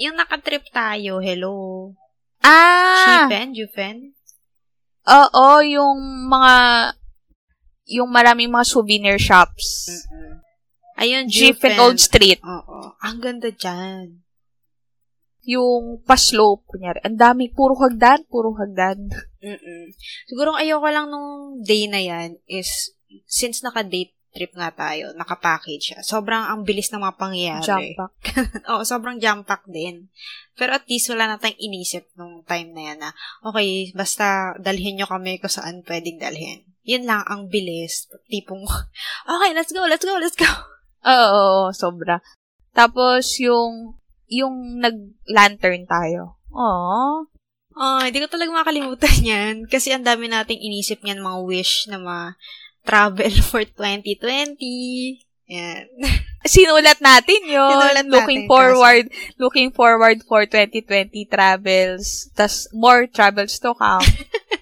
Yung nakatrip tayo, hello. Ah! Chipen? Jufen? Oo, yung mga yung maraming mga souvenir shops. Mm-mm. Ayun, Jeep and Old Street. Oo. Ang ganda dyan. Yung pa-slope, kunyari. Ang dami, puro hagdan, puro hagdan. Mm-mm. Siguro ayoko lang nung day na yan is, since naka-date trip nga tayo, naka-package siya. Sobrang ang bilis ng mga pangyayari. Jump pack. Oo, sobrang jump pack din. Pero at least wala na tayong inisip nung time na yan na, okay, basta dalhin nyo kami kung saan pwedeng dalhin. Yun lang, ang bilis. Tipong, okay, let's go, let's go, let's go. Oo, sobra. Tapos, yung, yung nag-lantern tayo. Aww. Oh, hindi ko talaga makalimutan yan. Kasi ang dami nating inisip niyan mga wish na mga travel for 2020. Yan. Sinulat natin yun. Sinulat looking natin, forward, looking forward for 2020 travels. Tas more travels to come.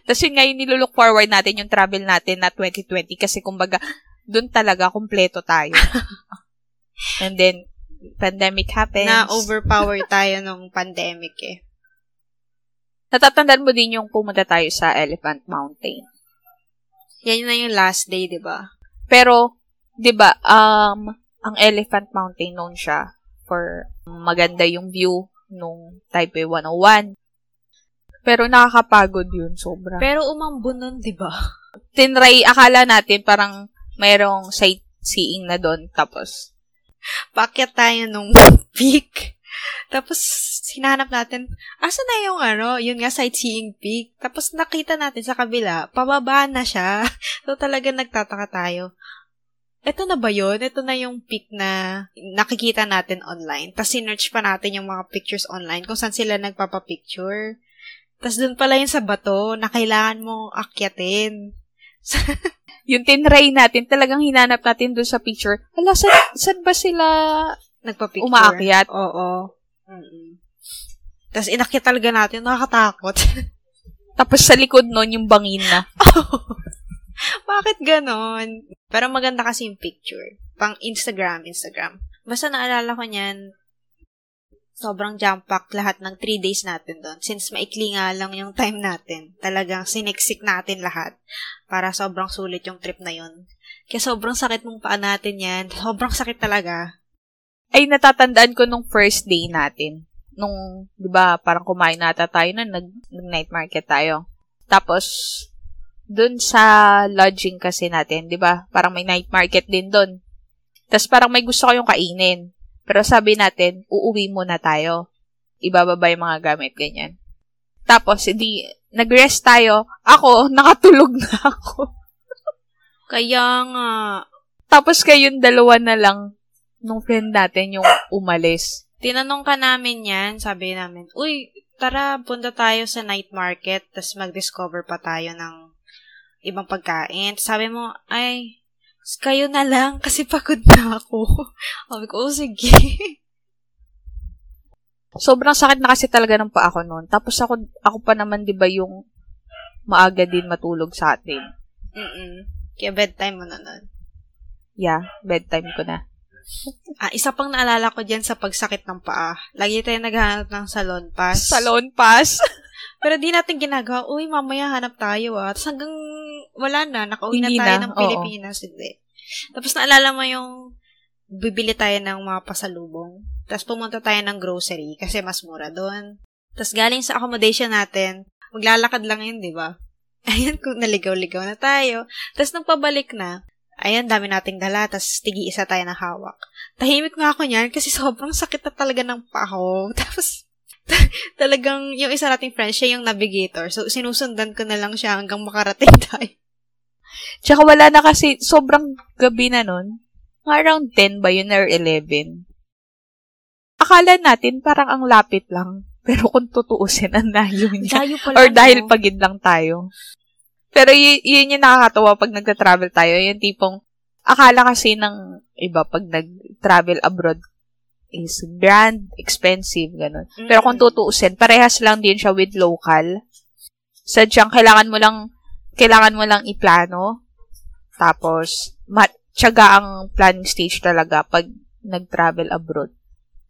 Tas yun nga yung nilulook forward natin, yung travel natin na 2020. Kasi kumbaga, dun talaga kompleto tayo. And then, pandemic happens. Na overpower tayo nung pandemic eh. Natatandaan mo din yung pumunta tayo sa Elephant Mountain. Yan na yung last day, di ba? Pero, di ba, um, ang Elephant Mountain noon siya for maganda yung view nung Taipei 101. Pero nakakapagod yun, sobra. Pero umambon nun, di ba? Tinry, akala natin parang mayroong sightseeing na doon. Tapos, Pakyat tayo nung peak. Tapos, sinanap natin, asa na yung ano, yun nga, sightseeing peak. Tapos, nakita natin sa kabila, pababa na siya. So, talaga nagtataka tayo. Ito na ba yun? Ito na yung peak na nakikita natin online. Tapos, sinerch pa natin yung mga pictures online kung saan sila nagpapapicture. Tapos, dun pala yun sa bato na kailangan mong akyatin. yung tinry natin, talagang hinanap natin doon sa picture. Hala, saan, saan ba sila Nagpapicture. umaakyat? Oo. Mm-mm. Tapos inakyat talaga natin, nakakatakot. Tapos sa likod nun, yung bangin na. Bakit ganon? Pero maganda kasi yung picture. Pang Instagram, Instagram. Basta naalala ko niyan, sobrang jump-pack lahat ng 3 days natin doon. Since maikli nga lang yung time natin, talagang siniksik natin lahat para sobrang sulit yung trip na yun. Kaya sobrang sakit mong paa natin yan. Sobrang sakit talaga. Ay, natatandaan ko nung first day natin. Nung, di ba, parang kumain nata tayo na nag, nag-night market tayo. Tapos, dun sa lodging kasi natin, di ba, parang may night market din dun. Tapos parang may gusto kayong kainin. Pero sabi natin, uuwi muna tayo. Ibababa yung mga gamit, ganyan. Tapos, hindi, nag-rest tayo. Ako, nakatulog na ako. Kaya nga, Tapos kayong dalawa na lang nung friend natin yung umalis. tinanong ka namin yan, sabi namin, uy, tara, punta tayo sa night market, tapos mag-discover pa tayo ng ibang pagkain. Sabi mo, ay, kayo na lang, kasi pagod na ako. Sabi ko, oh, sige. Sobrang sakit na kasi talaga ng paa ko noon. Tapos ako, ako pa naman, di ba, yung maaga din matulog sa atin. Mm-mm. Kaya bedtime mo na nun. Yeah, bedtime ko na. Ah, isa pang naalala ko dyan sa pagsakit ng paa. Lagi tayo naghahanap ng salon pass. Salon pass. Pero di natin ginagawa, uy, mamaya hanap tayo ah. Tapos hanggang wala na, nakauwi na tayo na, ng oo. Pilipinas. Hindi. Tapos naalala mo yung bibili tayo ng mga pasalubong. Tapos pumunta tayo ng grocery kasi mas mura doon. Tapos galing sa accommodation natin, maglalakad lang yun, di ba? Ayun, kung naligaw-ligaw na tayo. Tapos nung pabalik na, ayun, dami nating dala, tapos tigi isa tayo na hawak. Tahimik nga ako niyan kasi sobrang sakit na talaga ng paa ko. Tapos, talagang yung isa nating friend, siya yung navigator. So, sinusundan ko na lang siya hanggang makarating tayo. Tsaka wala na kasi, sobrang gabi na nun. Around 10 ba yun or 11? Akala natin parang ang lapit lang. Pero kung tutuusin, ang layo niya. Layo pala. Or no? dahil pagid lang tayo. Pero y- yun yung nakakatawa pag nagta-travel tayo. Yung tipong, akala kasi ng iba pag nag-travel abroad is grand, expensive, ganun. Pero kung Mm-mm. tutuusin, parehas lang din siya with local. Sadyang kailangan mo lang, kailangan mo lang iplano. Tapos, mat, tiyaga ang planning stage talaga pag nag-travel abroad.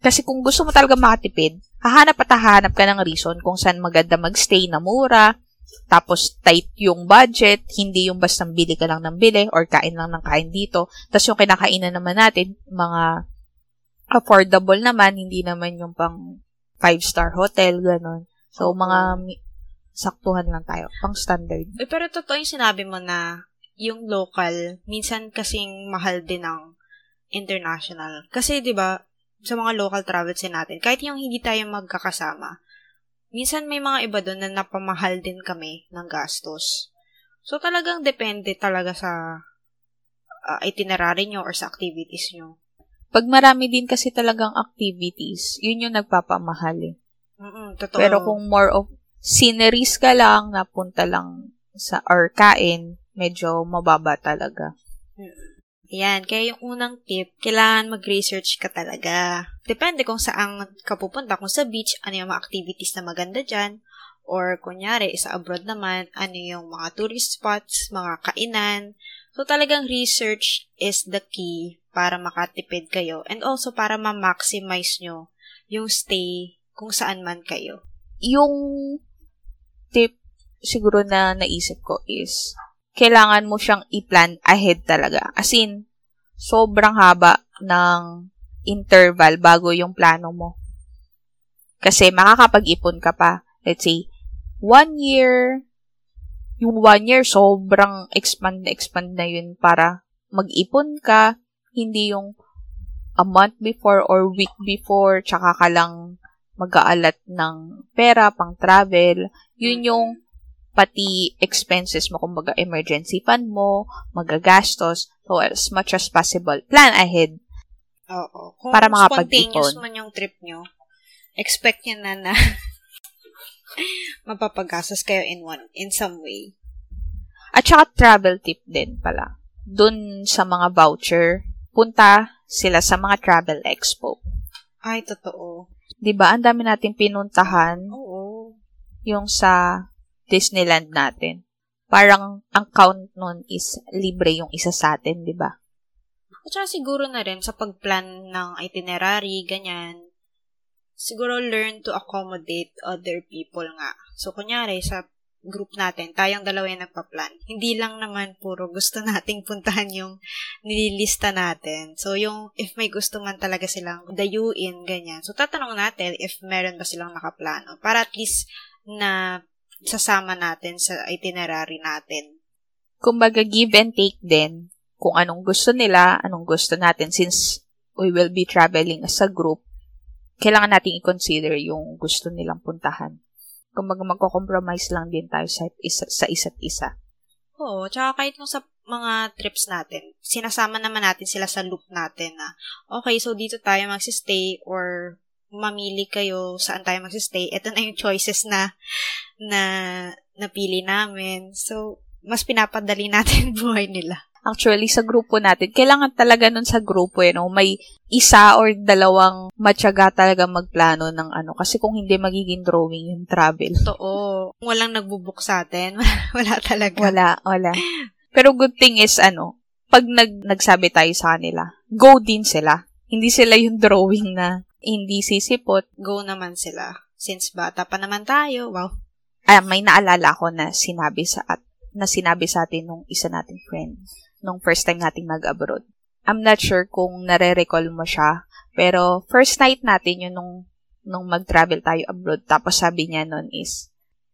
Kasi kung gusto mo talaga makatipid, hahanap at hahanap ka ng reason kung saan maganda magstay na mura, tapos tight yung budget, hindi yung basta bili ka lang ng bili or kain lang ng kain dito. Tapos yung kinakainan naman natin, mga affordable naman, hindi naman yung pang five-star hotel, ganun. So, mga saktuhan lang tayo, pang standard. Eh, pero totoo yung sinabi mo na yung local, minsan kasing mahal din ng international. Kasi, di ba, sa mga local travels din natin, kahit yung hindi tayo magkakasama, minsan may mga iba doon na napamahal din kami ng gastos. So, talagang depende talaga sa uh, itinerary nyo or sa activities nyo. Pag marami din kasi talagang activities, yun yung nagpapamahal eh. Mm-mm, totoo. Pero kung more of sceneries ka lang, napunta lang sa or kain, medyo mababa talaga. Yan, kaya yung unang tip, kailangan mag-research ka talaga. Depende kung saan ka pupunta, kung sa beach, ano yung mga activities na maganda dyan, or kunyari, sa abroad naman, ano yung mga tourist spots, mga kainan. So, talagang research is the key para makatipid kayo and also para ma-maximize nyo yung stay kung saan man kayo. Yung tip siguro na naisip ko is, kailangan mo siyang i-plan ahead talaga. As in, sobrang haba ng interval bago yung plano mo. Kasi makakapag-ipon ka pa. Let's say, one year, yung one year, sobrang expand na expand na yun para mag-ipon ka, hindi yung a month before or week before, tsaka ka lang mag-aalat ng pera pang travel. Yun yung pati expenses mo, kumbaga emergency fund mo, magagastos. So, as much as possible, plan ahead. Oo. Kung Para makapag-ipon. spontaneous man yung trip nyo, expect nyo na na mapapagastos kayo in one, in some way. At saka travel tip din pala. Dun sa mga voucher, punta sila sa mga travel expo. Ay, totoo. 'Di ba? Ang dami nating pinuntahan Oo. yung sa Disneyland natin. Parang ang count nun is libre yung isa sa atin, 'di ba? At saka siguro na rin sa pagplan ng itinerary, ganyan, siguro learn to accommodate other people nga. So, kunyari, sa group natin, tayong dalawa yung nagpa-plan. Hindi lang naman puro gusto nating puntahan yung nililista natin. So, yung if may gusto man talaga silang dayuin, ganyan. So, tatanong natin if meron ba silang nakaplano. Para at least na sasama natin sa itinerary natin. Kumbaga give and take din kung anong gusto nila, anong gusto natin since we will be traveling as a group. Kailangan nating i-consider yung gusto nilang puntahan. Kumbaga magko-compromise lang din tayo sa, isa, sa isa't isa. Oo, tsaka kahit nung sa mga trips natin, sinasama naman natin sila sa loop natin na, okay, so dito tayo magsistay or mamili kayo saan tayo magsistay. Ito na yung choices na na napili namin. So, mas pinapadali natin buhay nila. Actually, sa grupo natin, kailangan talaga nun sa grupo, eh, no? may isa or dalawang matyaga talaga magplano ng ano. Kasi kung hindi magiging drawing yung travel. Totoo. Walang nagbubuk sa atin. Wala talaga. Wala, wala. Pero good thing is, ano, pag nag, nagsabi tayo sa kanila, go din sila. Hindi sila yung drawing na hindi sisipot. Go naman sila. Since bata pa naman tayo, wow. Ay, may naalala ko na sinabi sa at na sinabi sa atin nung isa nating friend nung first time nating mag-abroad. I'm not sure kung nare-recall mo siya, pero first night natin yun nung, nung mag-travel tayo abroad. Tapos sabi niya nun is,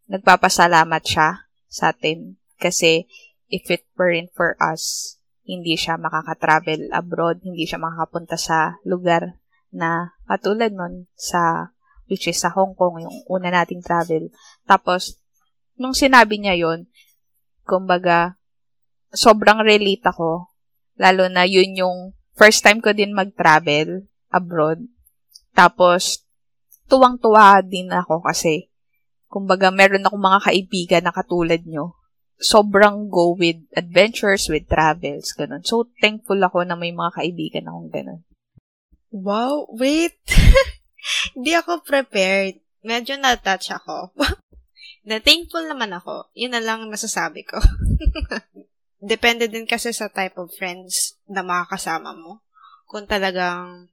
nagpapasalamat siya sa atin kasi if it weren't for us, hindi siya makaka-travel abroad, hindi siya makakapunta sa lugar na katulad nun sa which is sa Hong Kong, yung una nating travel. Tapos, nung sinabi niya yon kumbaga, sobrang relate ako. Lalo na yun yung first time ko din mag-travel abroad. Tapos, tuwang-tuwa din ako kasi, kumbaga, meron akong mga kaibigan na katulad nyo sobrang go with adventures, with travels, ganun. So, thankful ako na may mga kaibigan akong ganun. Wow, wait. Hindi ako prepared. Medyo na-touch ako. na thankful naman ako. Yun na lang nasasabi ko. Depende din kasi sa type of friends na makakasama mo. Kung talagang,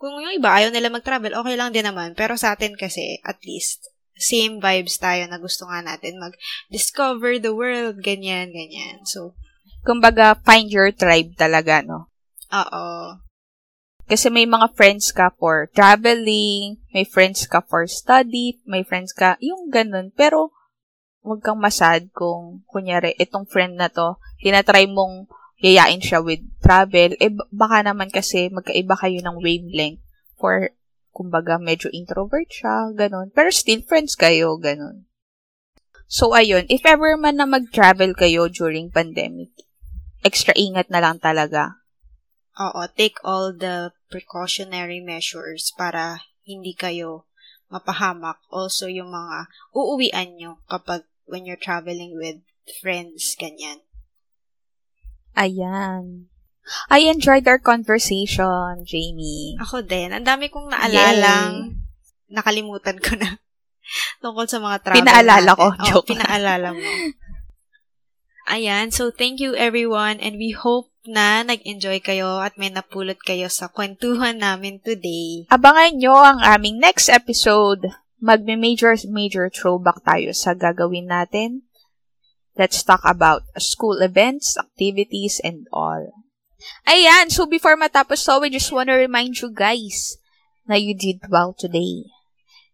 kung yung iba ayaw nila mag-travel, okay lang din naman. Pero sa atin kasi, at least, same vibes tayo na gusto nga natin mag-discover the world, ganyan, ganyan. So, kumbaga, find your tribe talaga, no? Oo. Kasi may mga friends ka for traveling, may friends ka for study, may friends ka, yung ganun. Pero, huwag kang masad kung, kunyari, itong friend na to, tinatry mong yayain siya with travel, eh, baka naman kasi magkaiba kayo ng wavelength for kumbaga medyo introvert siya, ganun. Pero still friends kayo, ganun. So, ayun, if ever man na mag-travel kayo during pandemic, extra ingat na lang talaga. Oo, take all the precautionary measures para hindi kayo mapahamak. Also, yung mga uuwian nyo kapag when you're traveling with friends, ganyan. Ayan. I enjoyed our conversation, Jamie. Ako din. Ang dami kong naalalang Yay. nakalimutan ko na tungkol sa mga travel Pinaalala natin. ko. Oh, joke. pinaalala mo. Ayan. So, thank you everyone and we hope na nag-enjoy kayo at may napulot kayo sa kwentuhan namin today. Abangan nyo ang aming next episode. Magme-major major throwback tayo sa gagawin natin. Let's talk about school events, activities, and all. Ayan, so before matapos to, we just want to remind you guys na you did well today.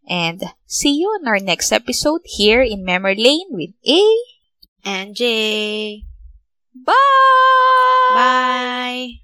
And see you on our next episode here in Memory Lane with A and J. Bye! Bye!